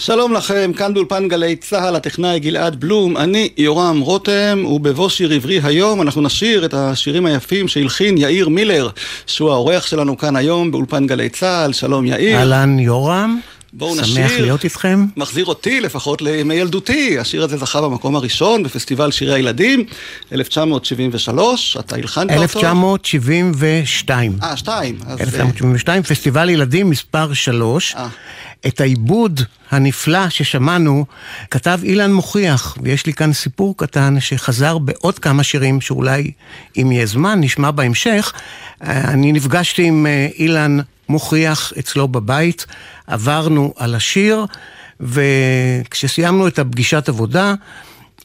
שלום לכם, כאן באולפן גלי צה"ל, הטכנאי גלעד בלום, אני יורם רותם, ובבוא שיר עברי היום אנחנו נשיר את השירים היפים שהלחין יאיר מילר, שהוא האורח שלנו כאן היום באולפן גלי צה"ל, שלום יאיר. אהלן יורם. בואו נשיר. שמח להיות איתכם. מחזיר אותי לפחות לימי ילדותי. השיר הזה זכה במקום הראשון בפסטיבל שירי הילדים, 1973, אתה הלחנת אותו? 1972. אה, שתיים. 1972, פסטיבל ילדים מספר 3. אה. את העיבוד הנפלא ששמענו כתב אילן מוכיח, ויש לי כאן סיפור קטן שחזר בעוד כמה שירים שאולי אם יהיה זמן נשמע בהמשך. אני נפגשתי עם אה, אילן מוכיח אצלו בבית, עברנו על השיר, וכשסיימנו את הפגישת עבודה,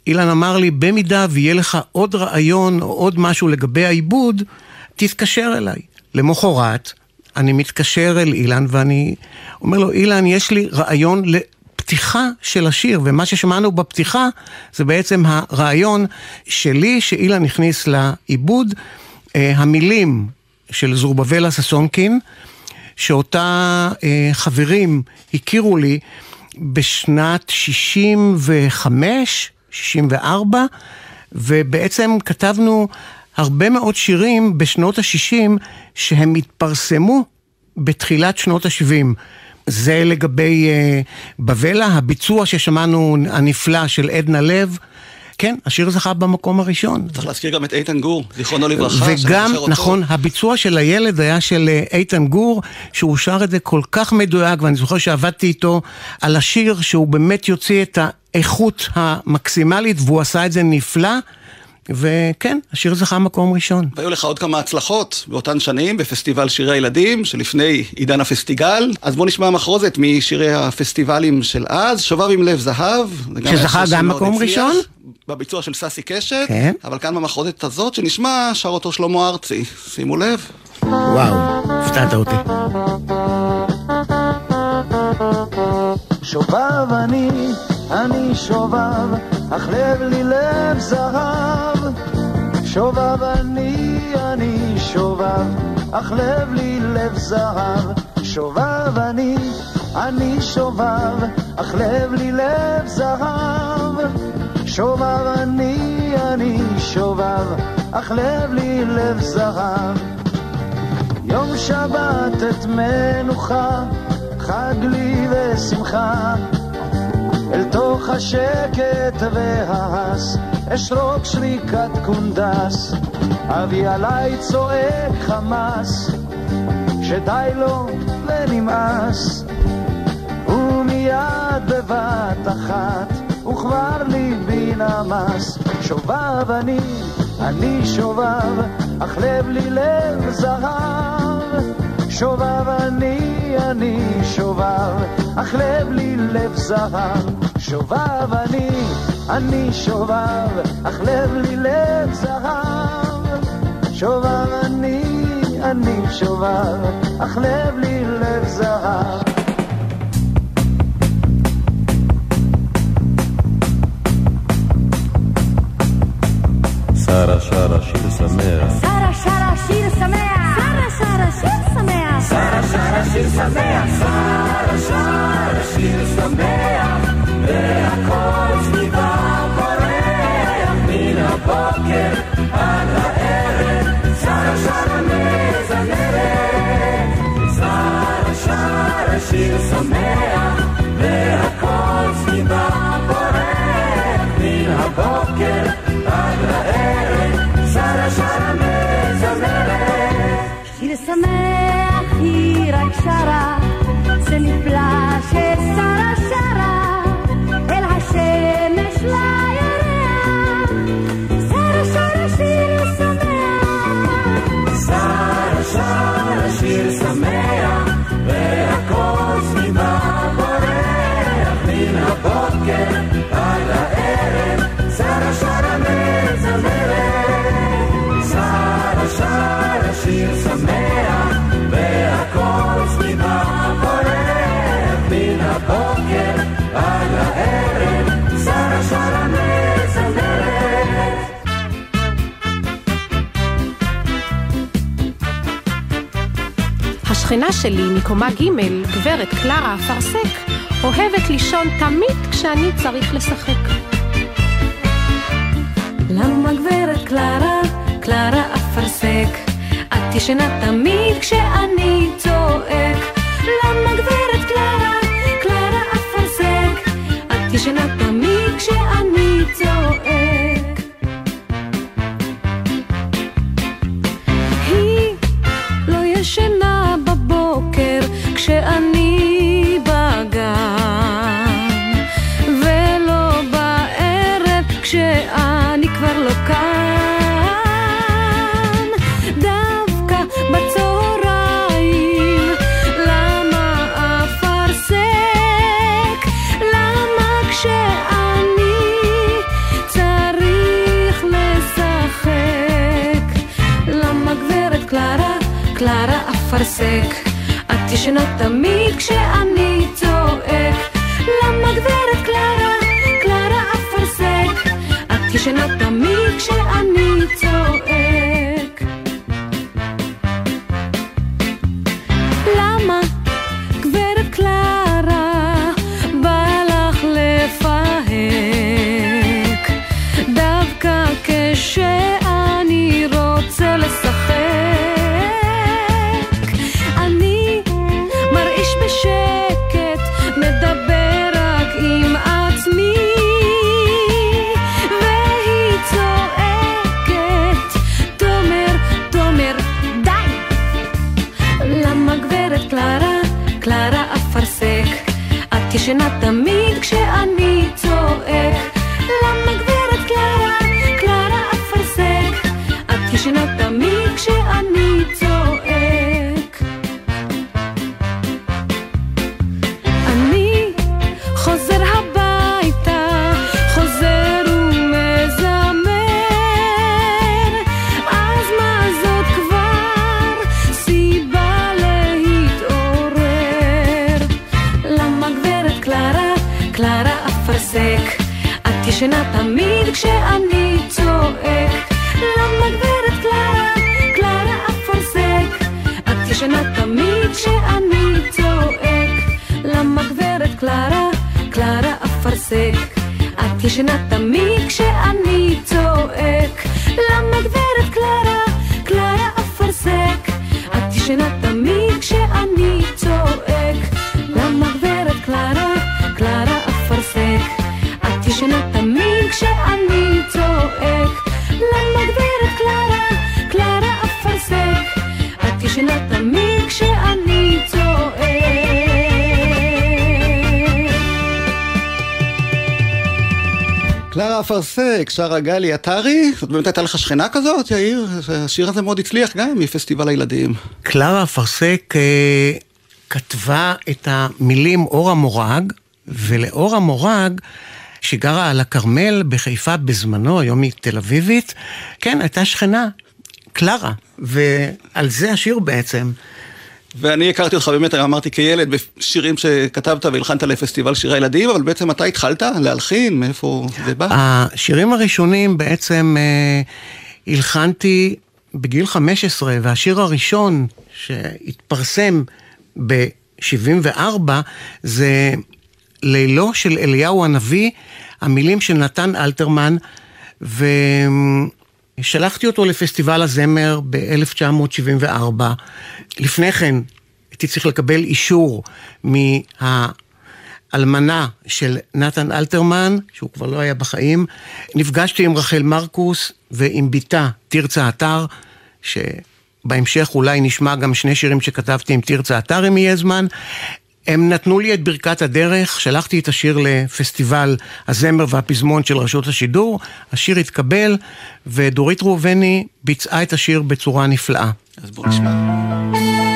אילן אמר לי, במידה ויהיה לך עוד רעיון או עוד משהו לגבי העיבוד, תתקשר אליי. למחרת, אני מתקשר אל אילן ואני אומר לו, אילן, יש לי רעיון לפתיחה של השיר, ומה ששמענו בפתיחה זה בעצם הרעיון שלי שאילן הכניס לעיבוד. אה, המילים של זורבבלה ששונקין, שאותה אה, חברים הכירו לי בשנת 65, 64, ובעצם כתבנו הרבה מאוד שירים בשנות ה-60 שהם התפרסמו בתחילת שנות ה-70. זה לגבי uh, בבלה, הביצוע ששמענו הנפלא של עדנה לב. כן, השיר זכה במקום הראשון. צריך להזכיר גם את איתן גור, זיכרונו לברכה. וגם, נכון, הביצוע של הילד היה של אה, איתן גור, שהוא שר את זה כל כך מדויק, ואני זוכר שעבדתי איתו על השיר שהוא באמת יוציא את האיכות המקסימלית, והוא עשה את זה נפלא. וכן, השיר זכה מקום ראשון. והיו לך עוד כמה הצלחות באותן שנים בפסטיבל שירי הילדים, שלפני עידן הפסטיגל. אז בוא נשמע מחרוזת משירי הפסטיבלים של אז, שובב עם לב זהב. שזכה גם מקום ראשון? בביצוע של ססי קשת, כן. אבל כאן במחרוזת הזאת שנשמע, שר אותו שלמה ארצי. שימו לב. וואו, הפתעת אותי. שובב אני, אני שובב, אך לב לי לב זהב. שובב אני, אני שובב, אך לב לי לב זהב. שובב אני, אני שובב, אך לב לי לב זהב. שובב אני, אני שובב, אך לב לי לב זהב. יום שבת את מנוחה חג לי ושמחה. אל תוך השקט וההס, אשרוק שריקת קונדס, אבי עליי צועק חמס, שדי לו ונמאס, ומיד בבת אחת, וכבר ליבי נמס, שובב אני, אני שובב, אך לב לי לב זהב, שובב אני, אני שובב, אך לב לי לב זהב. שובב אני, אני שובב, אך לב לי לב זהב. שובב אני, אני שובב, אך לב לי לב זהב. שרה שרה שיר שמח. שרה שרה שיר שמח. שרה שרה שיר שמח. שרה שרה שיר שמח. שרה זה נפלא ששרה שרה השמש לירח, השכנה שלי מקומה ג', גברת קלרה אפרסק, אוהבת לישון תמיד כשאני צריך לשחק. למה גברת קלרה, קלרה אפרסק, את ישנה תמיד כשאני צועק. למה גברת קלרה, קלרה אפרסק, את ישנה תמיד אפרסק? את ישנה תמיד כשאני צועק. למה גברת קלרה, קלרה אפרסק? את ישנה תמיד כשאני את ישנה תמיד ישנה תמיד כשאני צועק. למה גברת קלרה, קלרה אפרסק? את ישנה תמיד כשאני צועק. למה גברת קלרה, קלרה אפרסק? את ישנה תמיד כשאני צועק. אפרסק, שרה גלי עטרי, זאת באמת הייתה לך שכנה כזאת, יאיר? השיר הזה מאוד הצליח גם מפסטיבל הילדים. קלרה אפרסק אה, כתבה את המילים אור המורג, ולאור המורג, שגרה על הכרמל בחיפה בזמנו, היום היא תל אביבית, כן, הייתה שכנה, קלרה, ועל זה השיר בעצם. ואני הכרתי אותך באמת, אמרתי כילד, בשירים שכתבת והלחנת לפסטיבל שירי ילדים, אבל בעצם מתי התחלת להלחין? מאיפה זה בא? השירים הראשונים בעצם אה, הלחנתי בגיל 15, והשיר הראשון שהתפרסם ב-74 זה לילו של אליהו הנביא, המילים של נתן אלתרמן, ושלחתי אותו לפסטיבל הזמר ב-1974. לפני כן הייתי צריך לקבל אישור מהאלמנה של נתן אלתרמן, שהוא כבר לא היה בחיים. נפגשתי עם רחל מרקוס ועם בתה תרצה אתר, שבהמשך אולי נשמע גם שני שירים שכתבתי עם תרצה אתר אם יהיה זמן. הם נתנו לי את ברכת הדרך, שלחתי את השיר לפסטיבל הזמר והפזמון של רשות השידור, השיר התקבל, ודורית ראובני ביצעה את השיר בצורה נפלאה. אז בואו נשמע.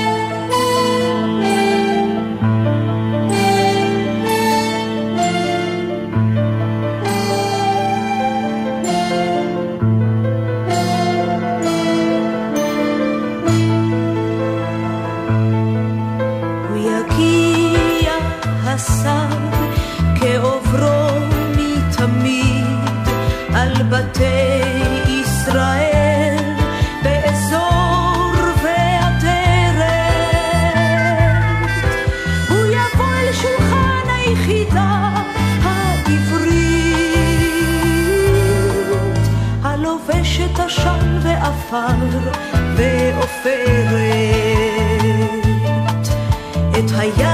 עפר ועופרת. את הים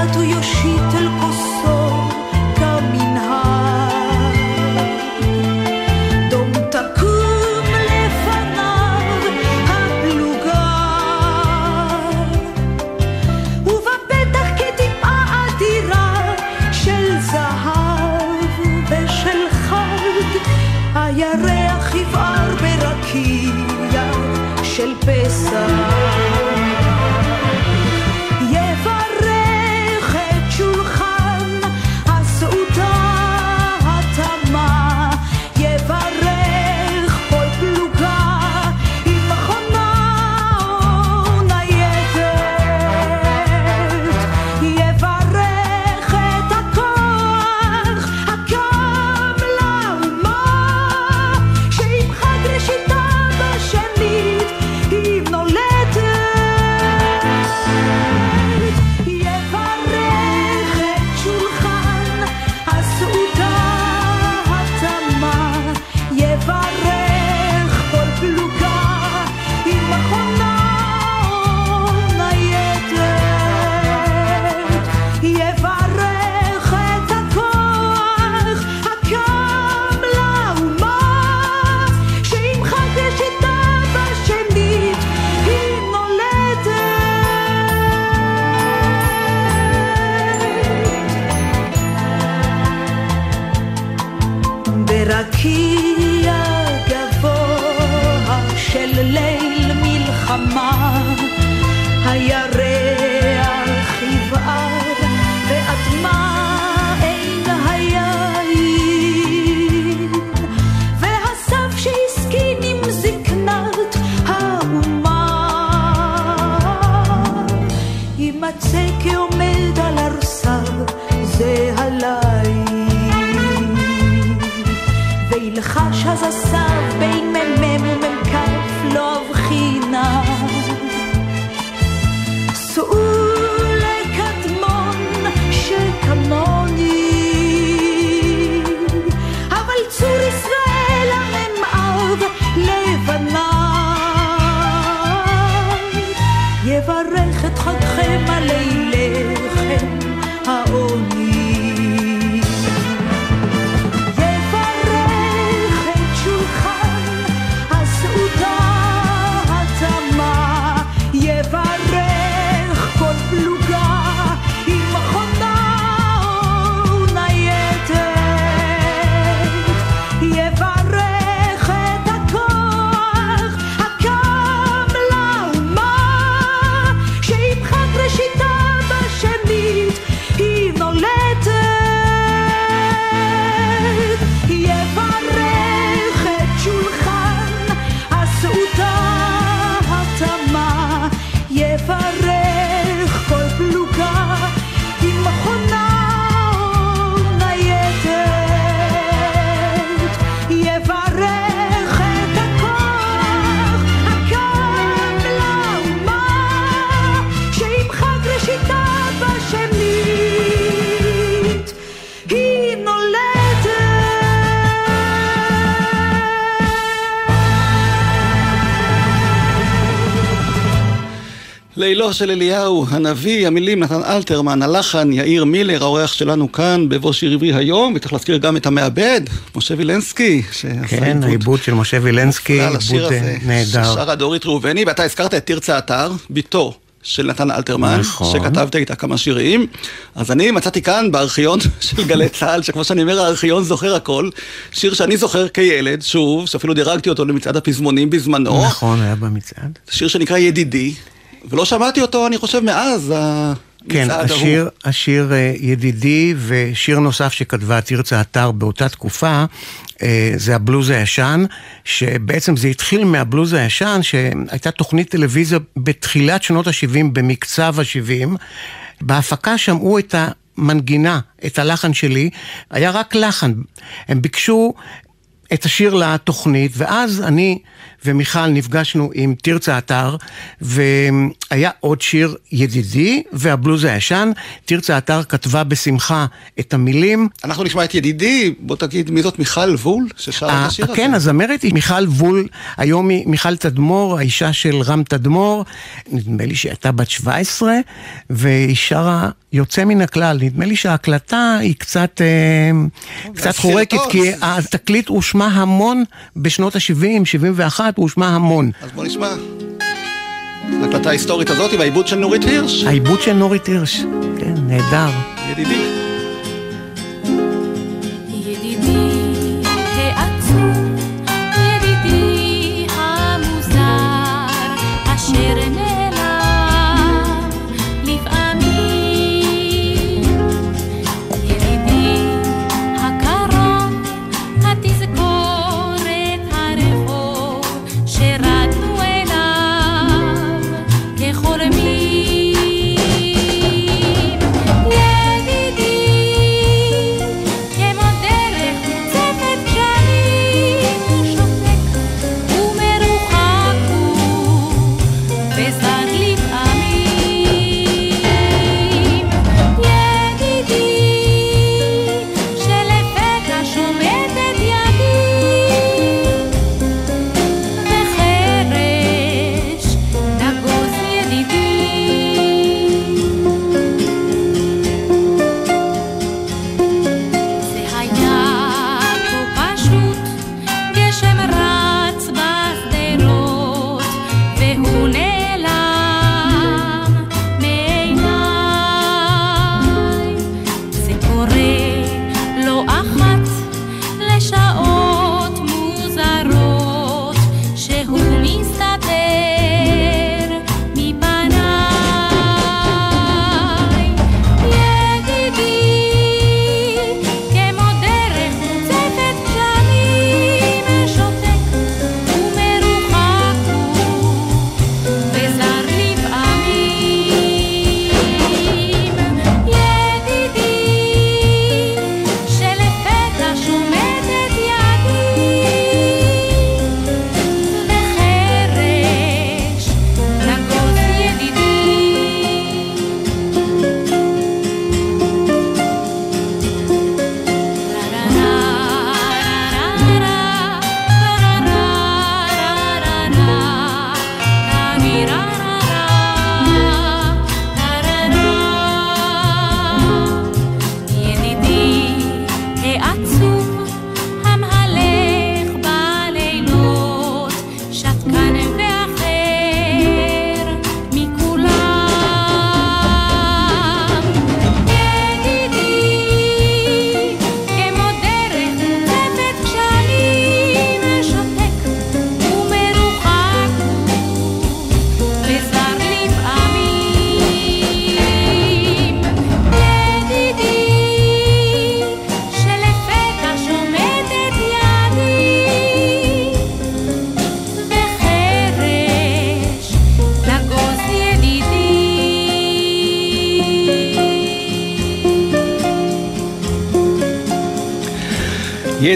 לילו של אליהו, הנביא, המילים נתן אלתרמן, הלחן יאיר מילר, האורח שלנו כאן בבוא שיר עברי היום, וצריך להזכיר גם את המעבד, משה וילנסקי, כן, העיבוד של משה וילנסקי, עיבוד אה, נהדר. שרה דורית ראובני, ואתה הזכרת את תרצה אתר, בתו של נתן אלתרמן, נכון. שכתבת איתה כמה שירים. אז אני מצאתי כאן בארכיון של גלי צה"ל, שכמו שאני אומר, הארכיון זוכר הכל. שיר שאני זוכר כילד, שוב, שאפילו דירגתי אותו למצעד הפזמונים בזמנו. נכון, היה במצעד. שיר שנקרא ידידי, ולא שמעתי אותו, אני חושב, מאז כן, השיר, השיר אה, ידידי ושיר נוסף שכתבה תרצה אתר באותה תקופה אה, זה הבלוז הישן, שבעצם זה התחיל מהבלוז הישן, שהייתה תוכנית טלוויזיה בתחילת שנות ה-70, במקצב ה-70. בהפקה שמעו את המנגינה, את הלחן שלי, היה רק לחן. הם ביקשו את השיר לתוכנית, ואז אני ומיכל נפגשנו עם תרצה אתר, והיה עוד שיר ידידי והבלוז הישן. תרצה אתר כתבה בשמחה את המילים. אנחנו נשמע את ידידי, בוא תגיד מי זאת מיכל וול ששרה את השיר הזה. כן, הזמרת היא מיכל וול, היום היא מיכל תדמור, האישה של רם תדמור, נדמה לי שהייתה בת 17, והיא שרה יוצא מן הכלל. נדמה לי שההקלטה היא קצת, אה, קצת חורקת, כי התקליט הושמע המון בשנות ה-70, 71, הוא הושמע המון. אז בוא נשמע. ההקלטה ההיסטורית הזאת עם העיבוד של נורית הירש. העיבוד של נורית הירש, כן, נהדר. ידידי.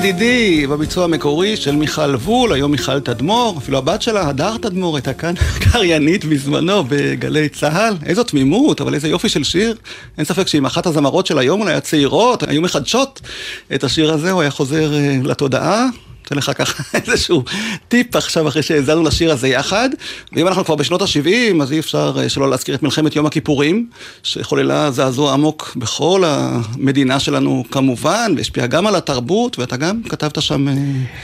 ידידי, בביצוע המקורי של מיכל וול, היום מיכל תדמור, אפילו הבת שלה, הדר תדמור, הייתה כאן קריינית בזמנו בגלי צה"ל. איזו תמימות, אבל איזה יופי של שיר. אין ספק שאם אחת הזמרות של היום, אולי הצעירות, היו מחדשות את השיר הזה, הוא היה חוזר uh, לתודעה. אתן לך ככה איזשהו טיפ עכשיו אחרי שהאזנו לשיר הזה יחד. ואם אנחנו כבר בשנות ה-70, אז אי אפשר אה, שלא להזכיר את מלחמת יום הכיפורים, שחוללה זעזוע עמוק בכל המדינה שלנו כמובן, והשפיעה גם על התרבות, ואתה גם כתבת שם אה,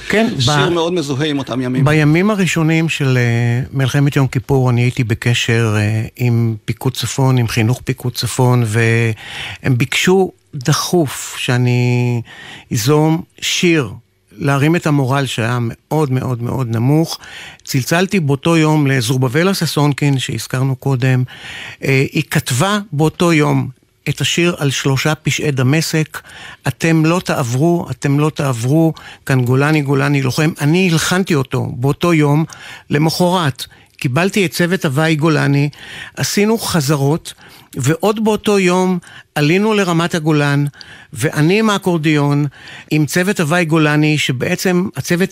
כן, שיר ב... מאוד מזוהה עם אותם ימים. בימים הראשונים של אה, מלחמת יום כיפור אני הייתי בקשר עם פיקוד צפון, עם חינוך פיקוד צפון, והם ביקשו דחוף שאני איזום שיר להרים את המורל שהיה מאוד מאוד מאוד נמוך. צלצלתי באותו יום לזורבבלה ססונקין, שהזכרנו קודם. אה, היא כתבה באותו יום את השיר על שלושה פשעי דמשק, אתם לא תעברו, אתם לא תעברו, כאן גולני גולני לוחם. אני הלחנתי אותו באותו יום, למחרת. קיבלתי את צוות הוואי גולני, עשינו חזרות. ועוד באותו יום עלינו לרמת הגולן, ואני עם האקורדיון, עם צוות הוואי גולני, שבעצם הצוות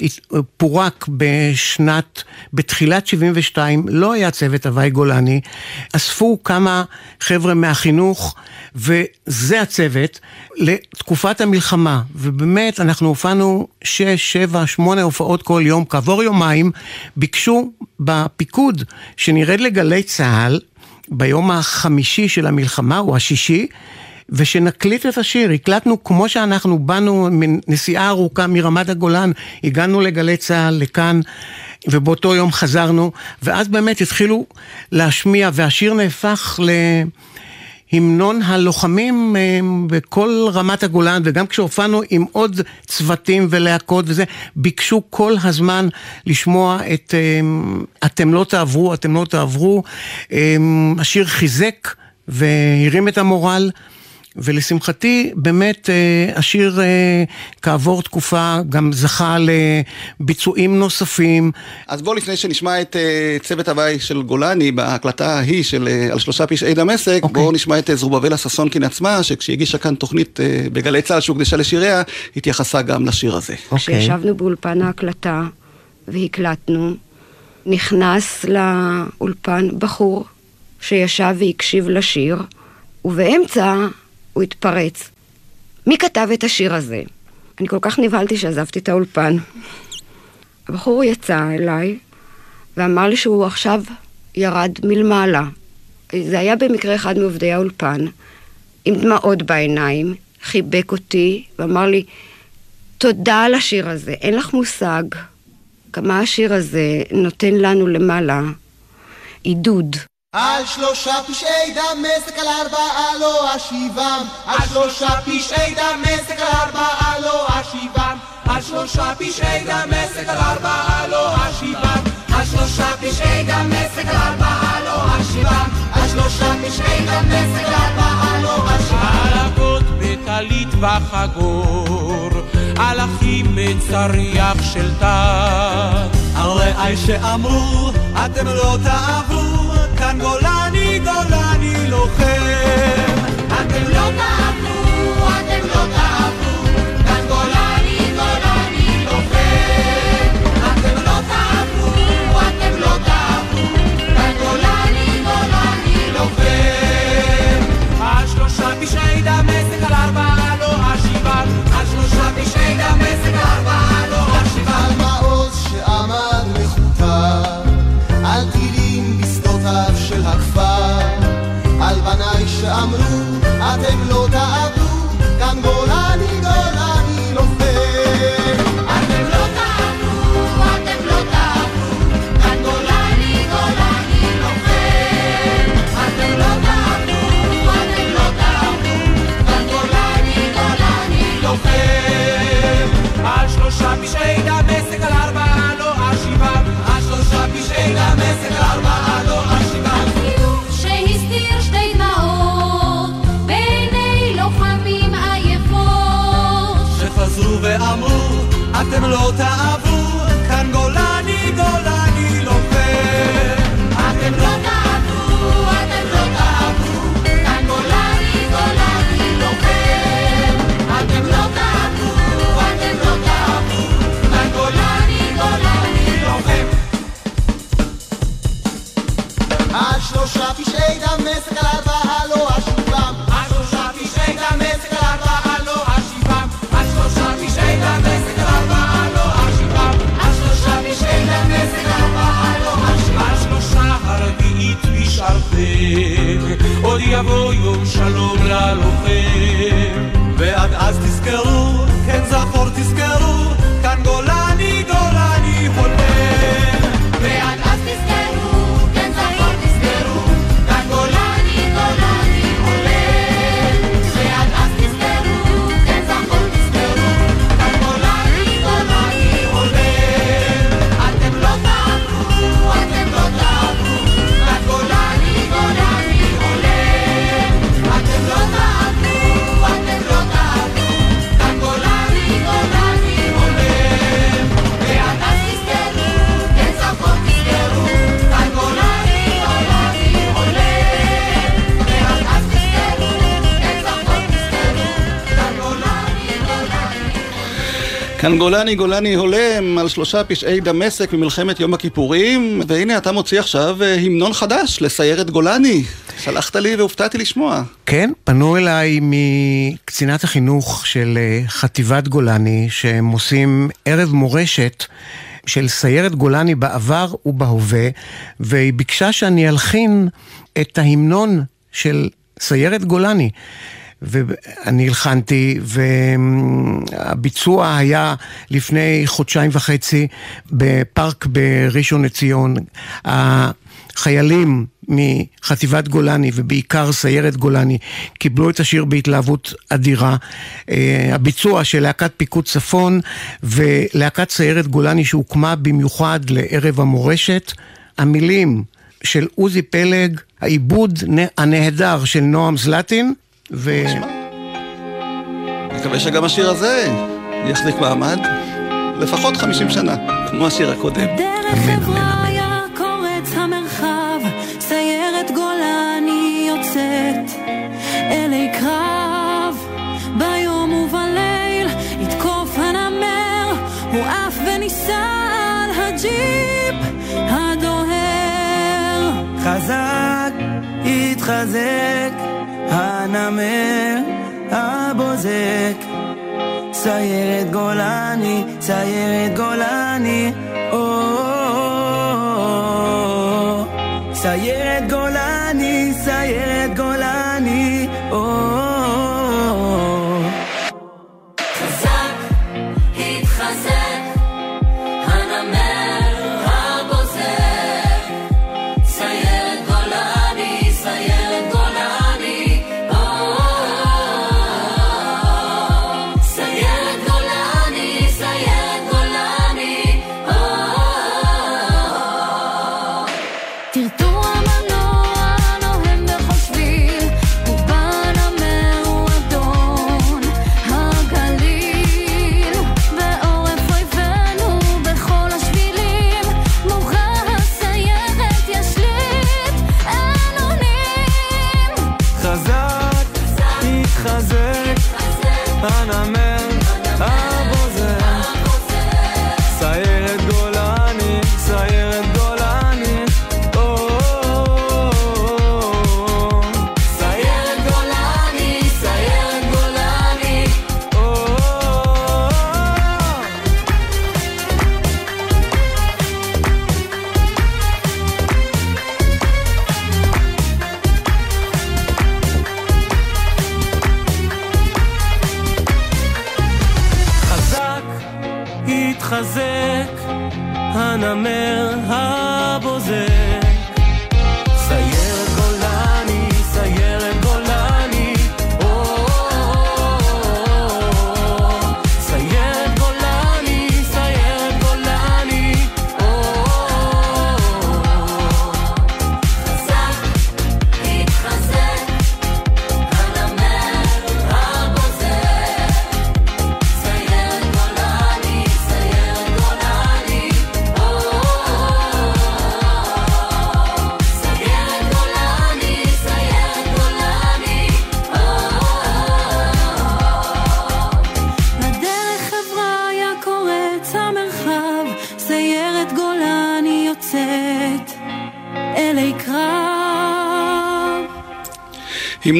פורק בשנת, בתחילת 72, לא היה צוות הוואי גולני, אספו כמה חבר'ה מהחינוך, וזה הצוות, לתקופת המלחמה. ובאמת, אנחנו הופענו 6, 7, 8 הופעות כל יום, כעבור יומיים, ביקשו בפיקוד שנרד לגלי צה"ל, ביום החמישי של המלחמה, או השישי, ושנקליט את השיר. הקלטנו כמו שאנחנו באנו מנסיעה ארוכה מרמת הגולן, הגענו לגלי צה"ל, לכאן, ובאותו יום חזרנו, ואז באמת התחילו להשמיע, והשיר נהפך ל... המנון הלוחמים אה, בכל רמת הגולן, וגם כשהופענו עם עוד צוותים ולהקות וזה, ביקשו כל הזמן לשמוע את אה, אתם לא תעברו, אתם לא תעברו. אה, השיר חיזק והרים את המורל. ולשמחתי, באמת אה, השיר אה, כעבור תקופה גם זכה לביצועים נוספים. אז בואו לפני שנשמע את אה, צוות הוואי של גולני בהקלטה ההיא של על שלושה פשעי דמשק, okay. אוקיי. בואו נשמע את זרובבלה ששונקין עצמה, שכשהיא הגישה כאן תוכנית בגלי צה"ל שהוקדשה לשיריה, התייחסה גם לשיר הזה. Okay. אוקיי. כשישבנו באולפן ההקלטה והקלטנו, נכנס לאולפן בחור שישב והקשיב לשיר, ובאמצע הוא התפרץ. מי כתב את השיר הזה? אני כל כך נבהלתי שעזבתי את האולפן. הבחור יצא אליי ואמר לי שהוא עכשיו ירד מלמעלה. זה היה במקרה אחד מעובדי האולפן, עם דמעות בעיניים, חיבק אותי ואמר לי, תודה על השיר הזה, אין לך מושג כמה השיר הזה נותן לנו למעלה עידוד. על שלושה פשעי דמשק על ארבעה לא אשיבם. על שלושה פשעי דמשק על ארבעה לא אשיבם. על שלושה פשעי דמשק על ארבעה לא אשיבם. על שלושה פשעי דמשק על ארבעה לא אשיבם. על שלושה פשעי דמשק על ארבעה לא אשיבם. על אבות בטלית וחגור על אחים בצריח של טל על רעי שאמרו אתם לא תעברו כאן גולני, גולני לוחם. אתם לא תעברו, אתם לא תעברו, כאן גולני גולני הולם על שלושה פשעי דמשק ממלחמת יום הכיפורים והנה אתה מוציא עכשיו אה, המנון חדש לסיירת גולני שלחת לי והופתעתי לשמוע כן, פנו אליי מקצינת החינוך של אה, חטיבת גולני, שהם עושים ערב מורשת של סיירת גולני בעבר ובהווה, והיא ביקשה שאני אלחין את ההמנון של סיירת גולני. ואני הלחנתי, והביצוע היה לפני חודשיים וחצי בפארק בראשון לציון. החיילים מחטיבת גולני ובעיקר סיירת גולני קיבלו את השיר בהתלהבות אדירה. אה, הביצוע של להקת פיקוד צפון ולהקת סיירת גולני שהוקמה במיוחד לערב המורשת. המילים של עוזי פלג, העיבוד הנהדר של נועם זלטין, ו... מקווה שגם השיר הזה יחזיק מעמד לפחות 50 שנה כמו השיר הקודם דרך חבריה קורץ המרחב, סיירת גולני יוצאת אלי קרב. ביום ובליל יתקוף הנמר, הוא עף וניסה על הג'יפ הדוהר. חזק, התחזק, הנמר הבוזק. סיירת גולני, סיירת גולני, או סיירת גולני,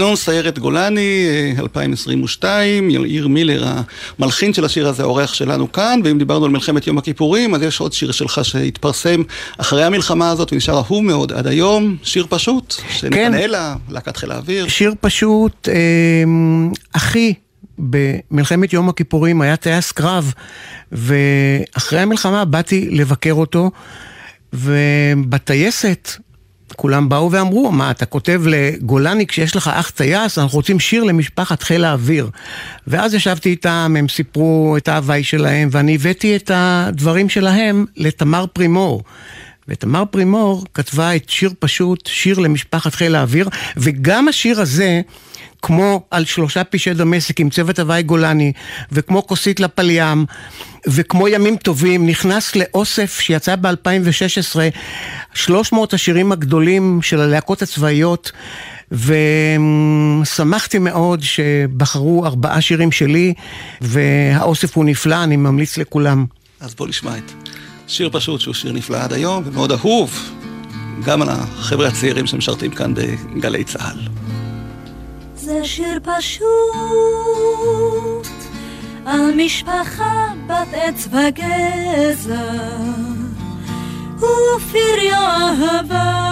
המנון סיירת גולני, אה, 2022, יאיר מילר, המלחין של השיר הזה, האורח שלנו כאן, ואם דיברנו על מלחמת יום הכיפורים, אז יש עוד שיר שלך שהתפרסם אחרי המלחמה הזאת ונשאר אהוב מאוד עד היום, שיר פשוט, שנתנאלה, להקת חיל האוויר. שיר פשוט, אה, אחי במלחמת יום הכיפורים היה טייס קרב, ואחרי המלחמה באתי לבקר אותו, ובטייסת כולם באו ואמרו, מה, אתה כותב לגולני כשיש לך אח טייס, אנחנו רוצים שיר למשפחת חיל האוויר. ואז ישבתי איתם, הם סיפרו את ההוואי שלהם, ואני הבאתי את הדברים שלהם לתמר פרימור. ותמר פרימור כתבה את שיר פשוט, שיר למשפחת חיל האוויר, וגם השיר הזה, כמו על שלושה פשעי דמשק עם צוות הוואי גולני, וכמו כוסית לפלים, וכמו ימים טובים, נכנס לאוסף שיצא ב-2016, 300 השירים הגדולים של הלהקות הצבאיות. ושמחתי מאוד שבחרו ארבעה שירים שלי, והאוסף הוא נפלא, אני ממליץ לכולם. אז בוא נשמע את שיר פשוט, שהוא שיר נפלא עד היום, ומאוד אהוב, גם על החבר'ה הצעירים שמשרתים כאן בגלי צה"ל. זה שיר פשוט על משפחה בת עץ וגזע ופריו אהבה.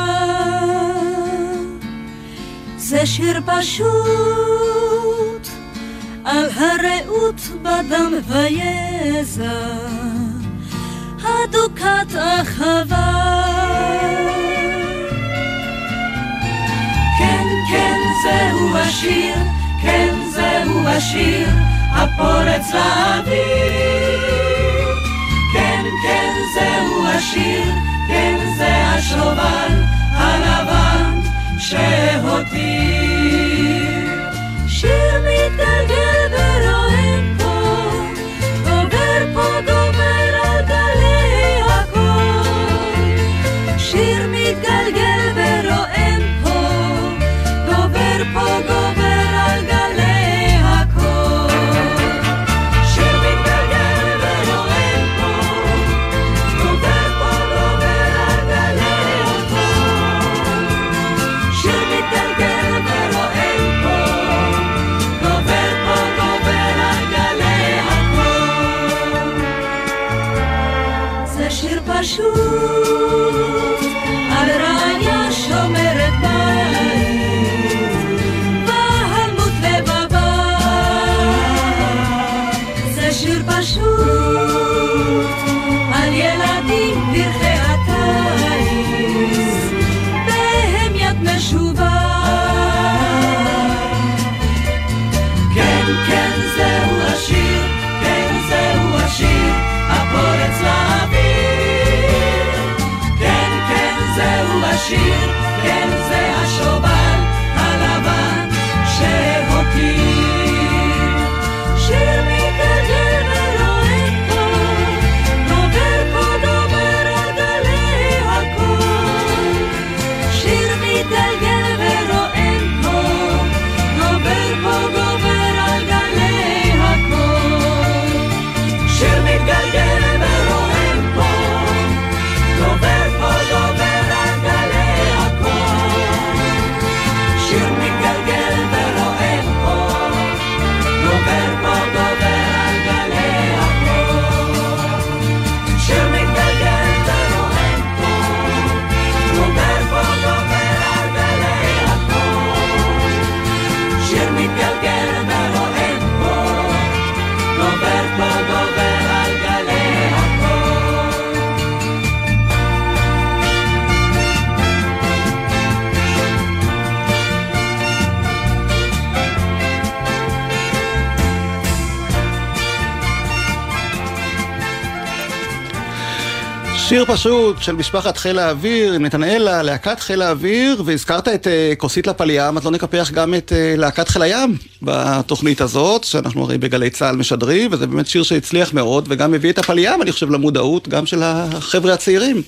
זה שיר פשוט על הרעות בדם ויזע, הדוקת אחווה. כן, זהו השיר, כן, זהו השיר, הפורץ לאוויר. כן, כן, זהו השיר, כן, זה השובל הלבן שהותיר. שיר מתגלגל שיר פשוט של משפחת חיל האוויר, עם נתנאלה, להקת חיל האוויר, והזכרת את uh, כוסית לפלים, אז לא נקפח גם את uh, להקת חיל הים בתוכנית הזאת, שאנחנו הרי בגלי צה"ל משדרים, וזה באמת שיר שהצליח מאוד, וגם הביא את הפלים, אני חושב, למודעות, גם של החבר'ה הצעירים.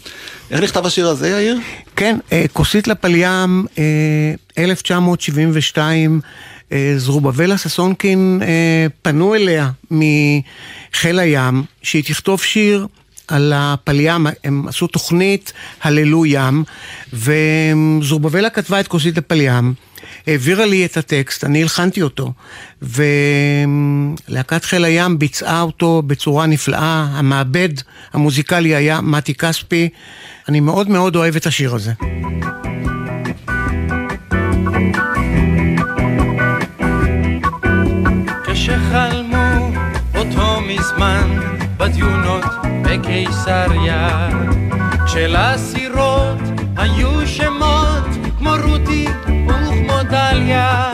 איך נכתב השיר הזה, יאיר? כן, אה, כוסית לפלים, אה, 1972, אה, זרובבלה ששונקין פנו אליה מחיל הים, שהיא תכתוב שיר. על הפלים, הם עשו תוכנית הללו ים, וזרובבלה כתבה את כוסית הפלים. העבירה לי את הטקסט, אני הלחנתי אותו, ולהקת חיל הים ביצעה אותו בצורה נפלאה, המעבד המוזיקלי היה מתי כספי, אני מאוד מאוד אוהב את השיר הזה. כשחלמו אותו מזמן בדיונות בקיסריה כשלסירות היו שמות כמו רותי וכמו דליה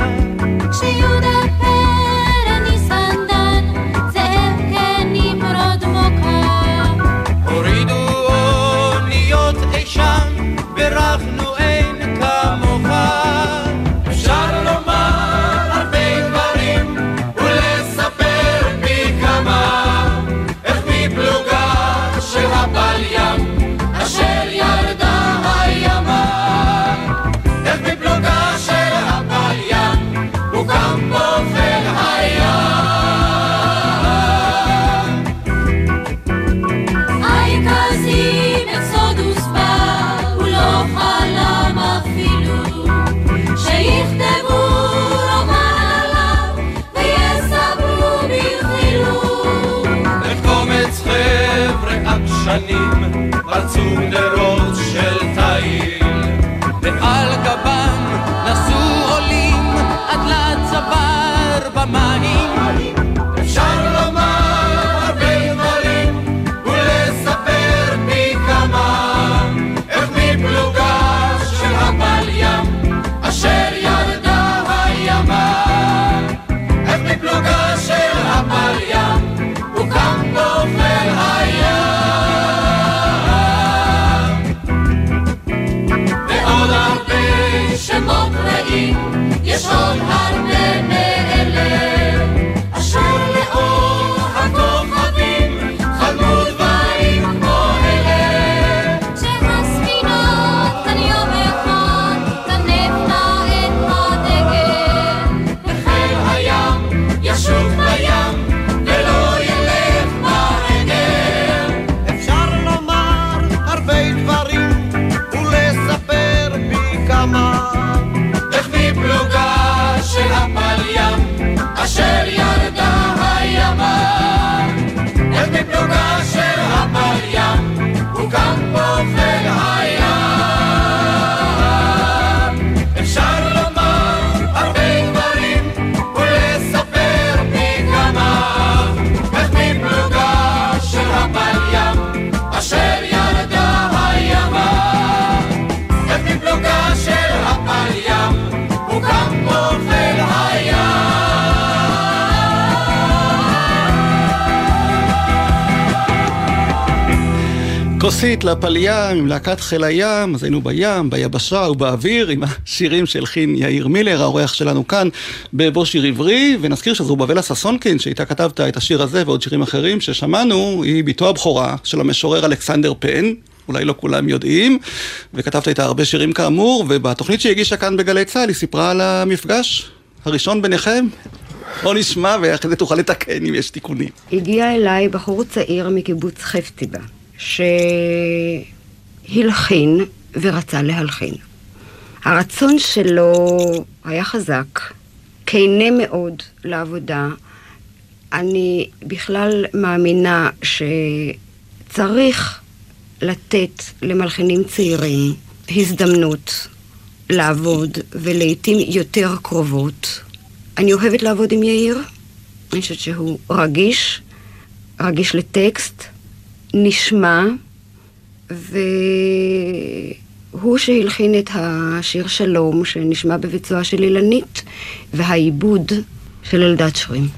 כוסית לפליה עם להקת חיל הים, אז היינו בים, ביבשה ובאוויר עם השירים שהלחין יאיר מילר, האורח שלנו כאן בבו שיר עברי, ונזכיר שזו בבלה ששונקין, שאיתה כתבת את השיר הזה ועוד שירים אחרים ששמענו, היא בתו הבכורה של המשורר אלכסנדר פן. אולי לא כולם יודעים, וכתבת איתה הרבה שירים כאמור, ובתוכנית שהיא הגישה כאן בגלי צה"ל היא סיפרה על המפגש הראשון ביניכם. בוא נשמע ואחרי זה תוכל לתקן אם יש תיקונים. הגיע אליי בחור צעיר מקיבוץ חפציבה, שהלחין ורצה להלחין. הרצון שלו היה חזק, כנה מאוד לעבודה. אני בכלל מאמינה שצריך לתת למלחינים צעירים הזדמנות לעבוד, ולעיתים יותר קרובות. אני אוהבת לעבוד עם יאיר, אני חושבת שהוא רגיש, רגיש לטקסט, נשמע, והוא שהלחין את השיר שלום, שנשמע בביצועה של אילנית, והעיבוד של אלדד שרים.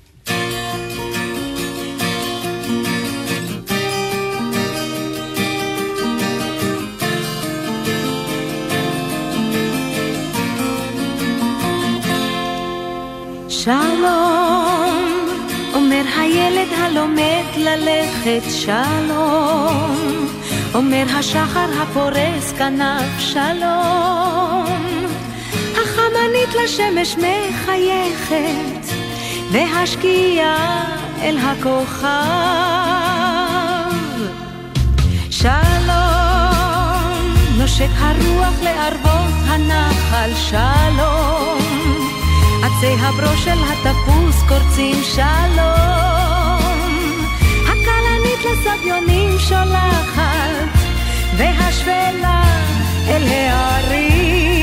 שלום, אומר הילד הלומד ללכת שלום, אומר השחר הפורס כנף שלום, החמנית לשמש מחייכת, והשקיעה אל הכוכב. שלום, נושק הרוח לערבות הנחל שלום. עצי הברו של התפוס קורצים שלום. הכלנית לסביונים שולחת, והשפלה אל הערים.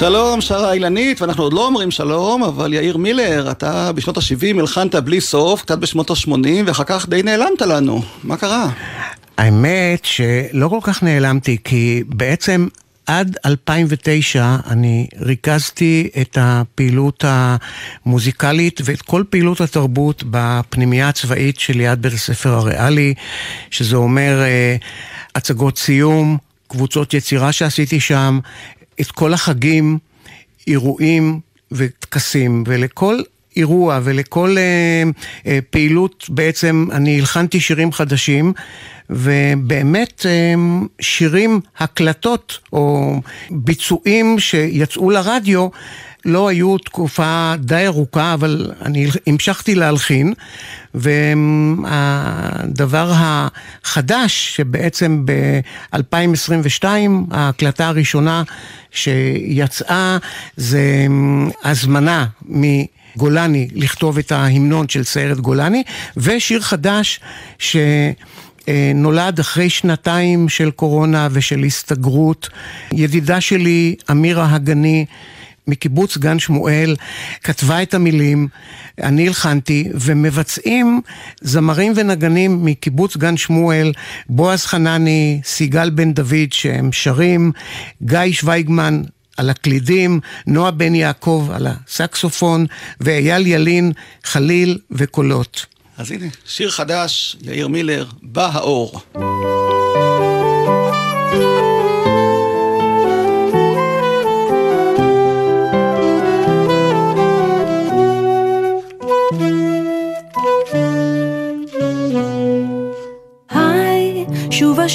שלום, שרה אילנית, ואנחנו עוד לא אומרים שלום, אבל יאיר מילר, אתה בשנות ה-70 הלחנת בלי סוף, קצת בשנות ה-80, ואחר כך די נעלמת לנו. מה קרה? האמת שלא כל כך נעלמתי, כי בעצם עד 2009 אני ריכזתי את הפעילות המוזיקלית ואת כל פעילות התרבות בפנימייה הצבאית שליד בית הספר הריאלי, שזה אומר אה, הצגות סיום, קבוצות יצירה שעשיתי שם, את כל החגים, אירועים וטקסים, ולכל אירוע ולכל אה, אה, פעילות בעצם אני הלחנתי שירים חדשים ובאמת אה, שירים, הקלטות או ביצועים שיצאו לרדיו לא היו תקופה די ארוכה, אבל אני המשכתי להלחין, והדבר החדש, שבעצם ב-2022, ההקלטה הראשונה שיצאה, זה הזמנה מגולני לכתוב את ההמנון של סיירת גולני, ושיר חדש ש... נולד אחרי שנתיים של קורונה ושל הסתגרות. ידידה שלי, אמירה הגני, מקיבוץ גן שמואל, כתבה את המילים, אני הלחנתי, ומבצעים זמרים ונגנים מקיבוץ גן שמואל, בועז חנני, סיגל בן דוד שהם שרים, גיא שוויגמן על הקלידים, נועה בן יעקב על הסקסופון, ואייל ילין, חליל וקולות. אז הנה, שיר חדש, יאיר מילר, בא האור.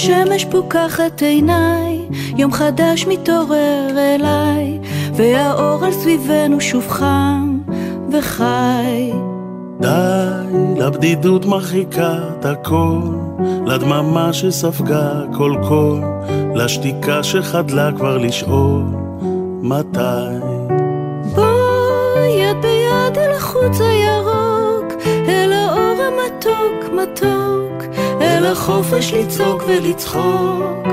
השמש פוקחת עיניי, יום חדש מתעורר אליי, והאור על סביבנו שוב חם וחי. די, לבדידות מרחיקה את הכל, לדממה שספגה כל קול, לשתיקה שחדלה כבר לשאול, מתי? בוא יד ביד אל החוץ הירוק, מתוק מתוק, אל החופש לצעוק ולצחוק.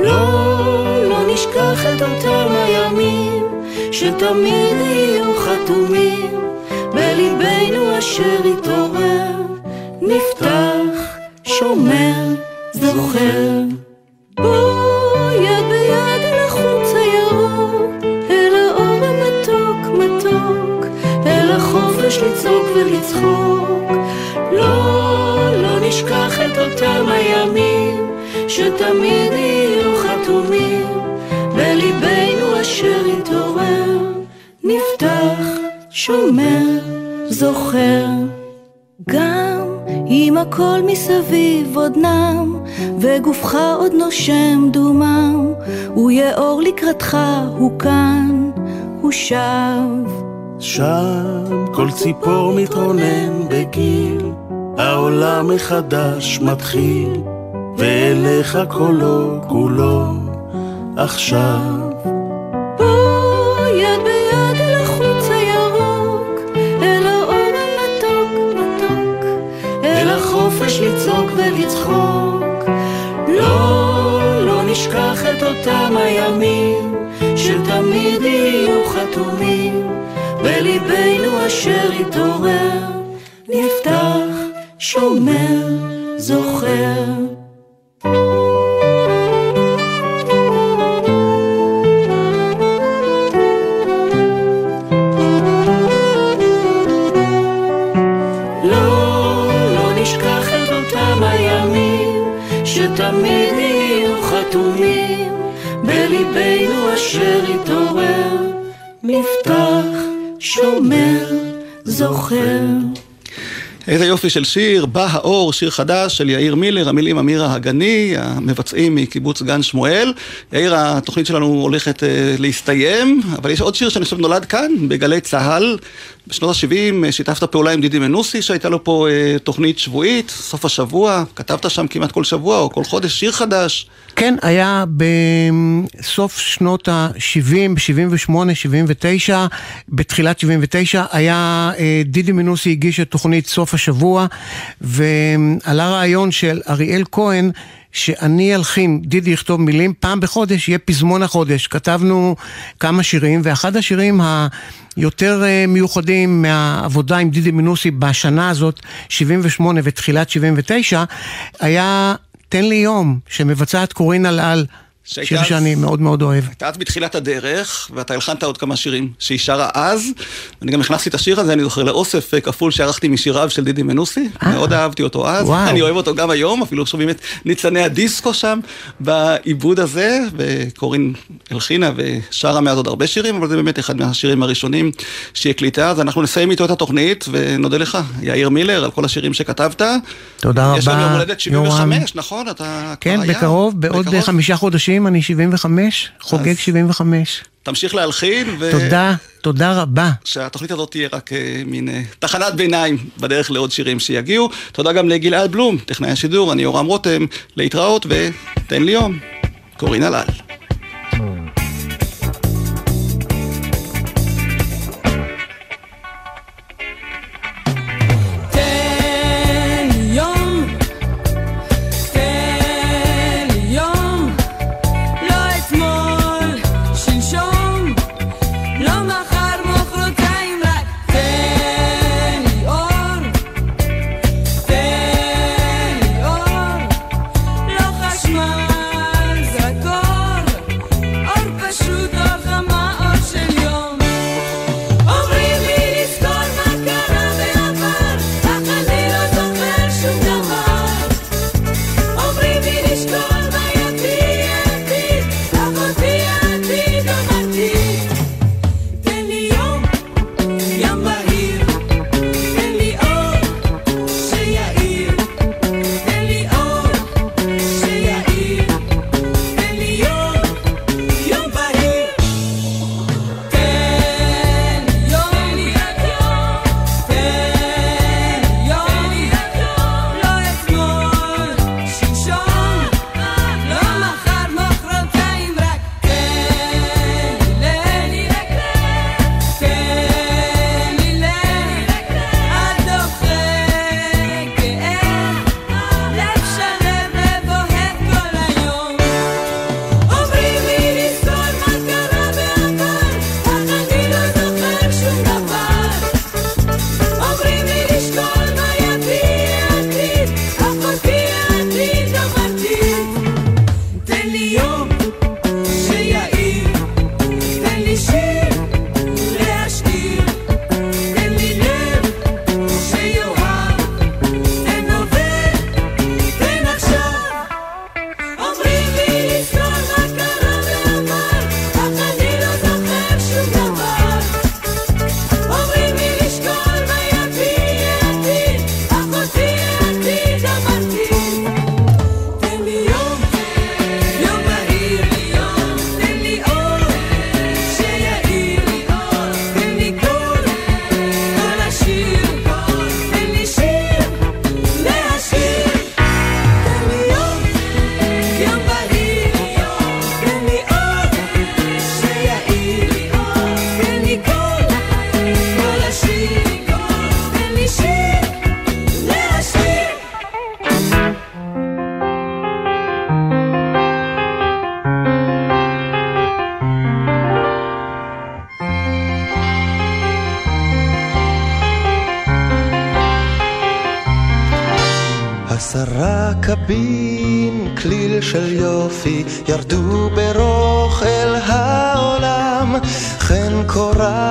לא, לא נשכח את אותם הימים, שתמיד יהיו חתומים, בליבנו אשר יתעורר, נפתח, שומר, זוכר. בוא לצעוק ולצחוק. לא נשכח את אותם הימים, שתמיד יהיו חתומים, בליבנו אשר יתעורר, נפתח, שומר, זוכר. גם אם הכל מסביב עוד נם, וגופך עוד נושם דומם, הוא יאור לקראתך, הוא כאן, הוא שב. שם כל ציפור מתרונן בגיל, העולם מחדש מתחיל, ואליך קולו כולו עכשיו. לצעוק ולצחוק. לא, לא נשכח את אותם הימים, שתמיד יהיו חתומים, בליבנו אשר יתעורר, נפתח, שומר, זוכר. לא, לא שתמיד יהיו חתומים, בליבנו אשר יתעורר, נפתח, שומר, זוכר. איזה יופי של שיר, בא האור, שיר חדש של יאיר מילר, המילים אמירה הגני, המבצעים מקיבוץ גן שמואל. יאיר, התוכנית שלנו הולכת uh, להסתיים, אבל יש עוד שיר שאני חושב נולד כאן, בגלי צה"ל. בשנות ה-70 שיתפת פעולה עם דידי מנוסי, שהייתה לו פה uh, תוכנית שבועית, סוף השבוע, כתבת שם כמעט כל שבוע או כל חודש שיר חדש. כן, היה בסוף שנות ה-70, 78, 79, בתחילת 79, היה, אה, דידי מנוסי הגיש את תוכנית סוף השבוע, ועלה רעיון של אריאל כהן, שאני אלחין, דידי יכתוב מילים, פעם בחודש יהיה פזמון החודש. כתבנו כמה שירים, ואחד השירים היותר מיוחדים מהעבודה עם דידי מנוסי בשנה הזאת, 78 ותחילת 79, היה תן לי יום, שמבצעת קורין אלעל. שיר שאני מאוד מאוד אוהב. הייתה אז בתחילת הדרך, ואתה הלחנת עוד כמה שירים שהיא שרה אז. אני גם הכנסתי את השיר הזה, אני זוכר, לאוסף כפול שערכתי משיריו של דידי מנוסי. מאוד אהבתי אותו אז. וואו. אני אוהב אותו גם היום, אפילו שומעים את ניצני הדיסקו שם, בעיבוד הזה. וקורין הלחינה ושרה מאז עוד הרבה שירים, אבל זה באמת אחד מהשירים הראשונים שהיא הקליטה. אז אנחנו נסיים איתו את התוכנית, ונודה לך, יאיר מילר, על כל השירים שכתבת. תודה רבה, יש לנו יום הולדת 75, נכון? אתה כן? בקרוב, בעוד? חמישה חודשים אני 75, חוגג 75. תמשיך להלחין. ו... תודה, תודה רבה. שהתוכנית הזאת תהיה רק אה, מין אה, תחנת ביניים בדרך לעוד שירים שיגיעו. תודה גם לגלעד בלום, טכנאי השידור, אני יורם רותם, להתראות ותן לי יום. קורין הלל.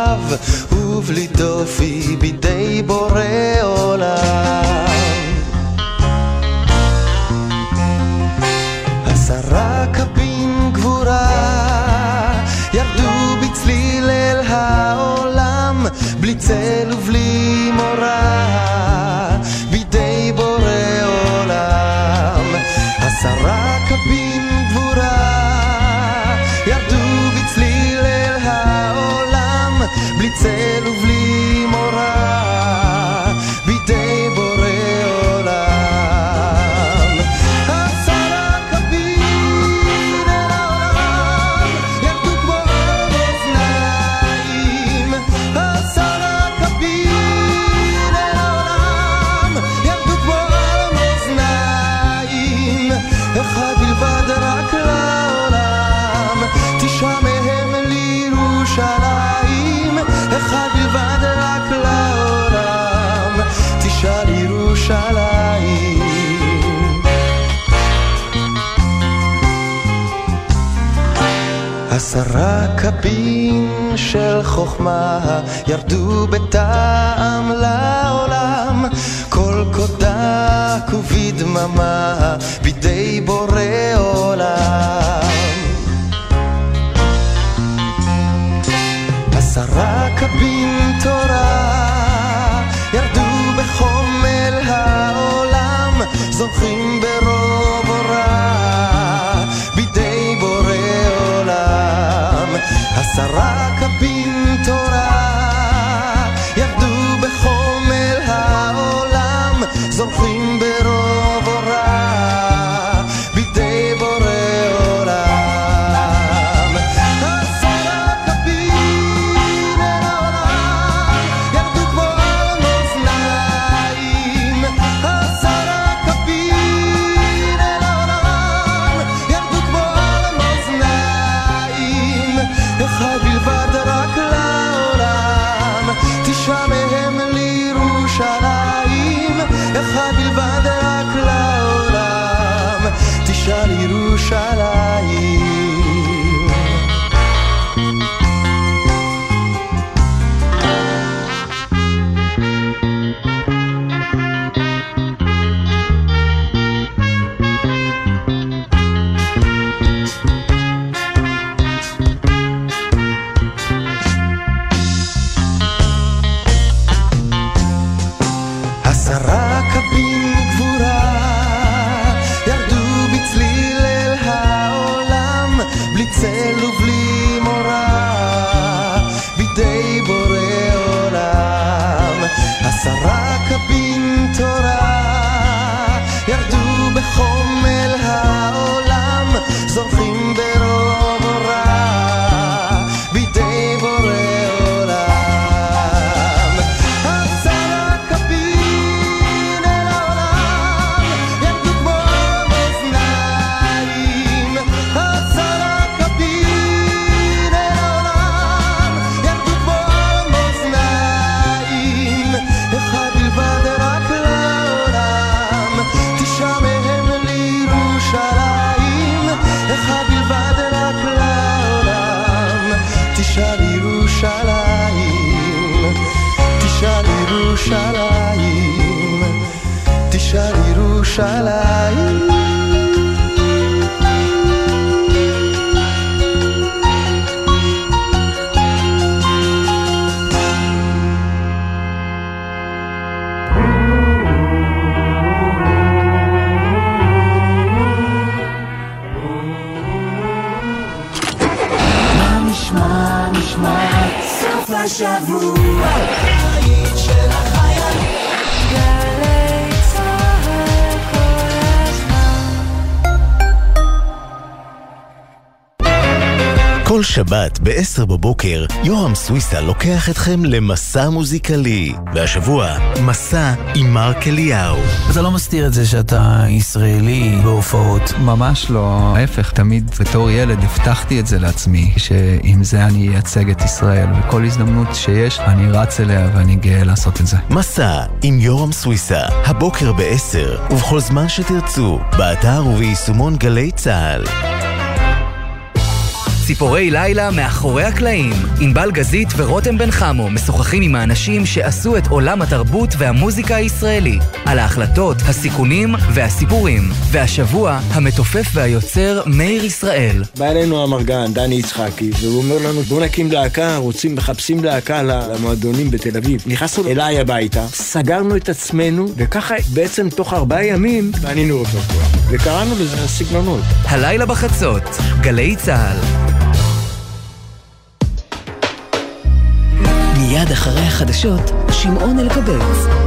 רב, ובלי דופי בידי בורא עולם. עשרה קבין גבורה ירדו בצליל אל העולם, בלי צל ובלי מורה עשרה קבין של חוכמה ירדו בטעם לעולם, כל קודק ובדממה בידי בורא ירושלים, תשאל ירושלים, תשאל ירושלים. touche vous. כל שבת ב-10 בבוקר, יורם סוויסה לוקח אתכם למסע מוזיקלי. והשבוע, מסע עם מרק אליהו. אתה לא מסתיר את זה שאתה ישראלי בהופעות. ממש לא, ההפך, תמיד בתור ילד הבטחתי את זה לעצמי, שעם זה אני אייצג את ישראל, וכל הזדמנות שיש, אני רץ אליה ואני גאה לעשות את זה. מסע עם יורם סוויסה, הבוקר ב-10, ובכל זמן שתרצו, באתר וביישומון גלי צה"ל. ציפורי לילה מאחורי הקלעים. ענבל גזית ורותם בן חמו משוחחים עם האנשים שעשו את עולם התרבות והמוזיקה הישראלי. על ההחלטות, הסיכונים והסיפורים. והשבוע, המתופף והיוצר מאיר ישראל. בא אלינו המרגן, דני יצחקי, והוא אומר לנו, בואו נקים להקה, רוצים, מחפשים להקה למועדונים בתל אביב. נכנסנו אליי הביתה, סגרנו את עצמנו, וככה בעצם תוך ארבעה ימים בנינו רפרטואר. וקראנו לזה הסגנונות. הלילה בחצות, גלי צה"ל. מיד אחרי החדשות, שמעון אלקבץ.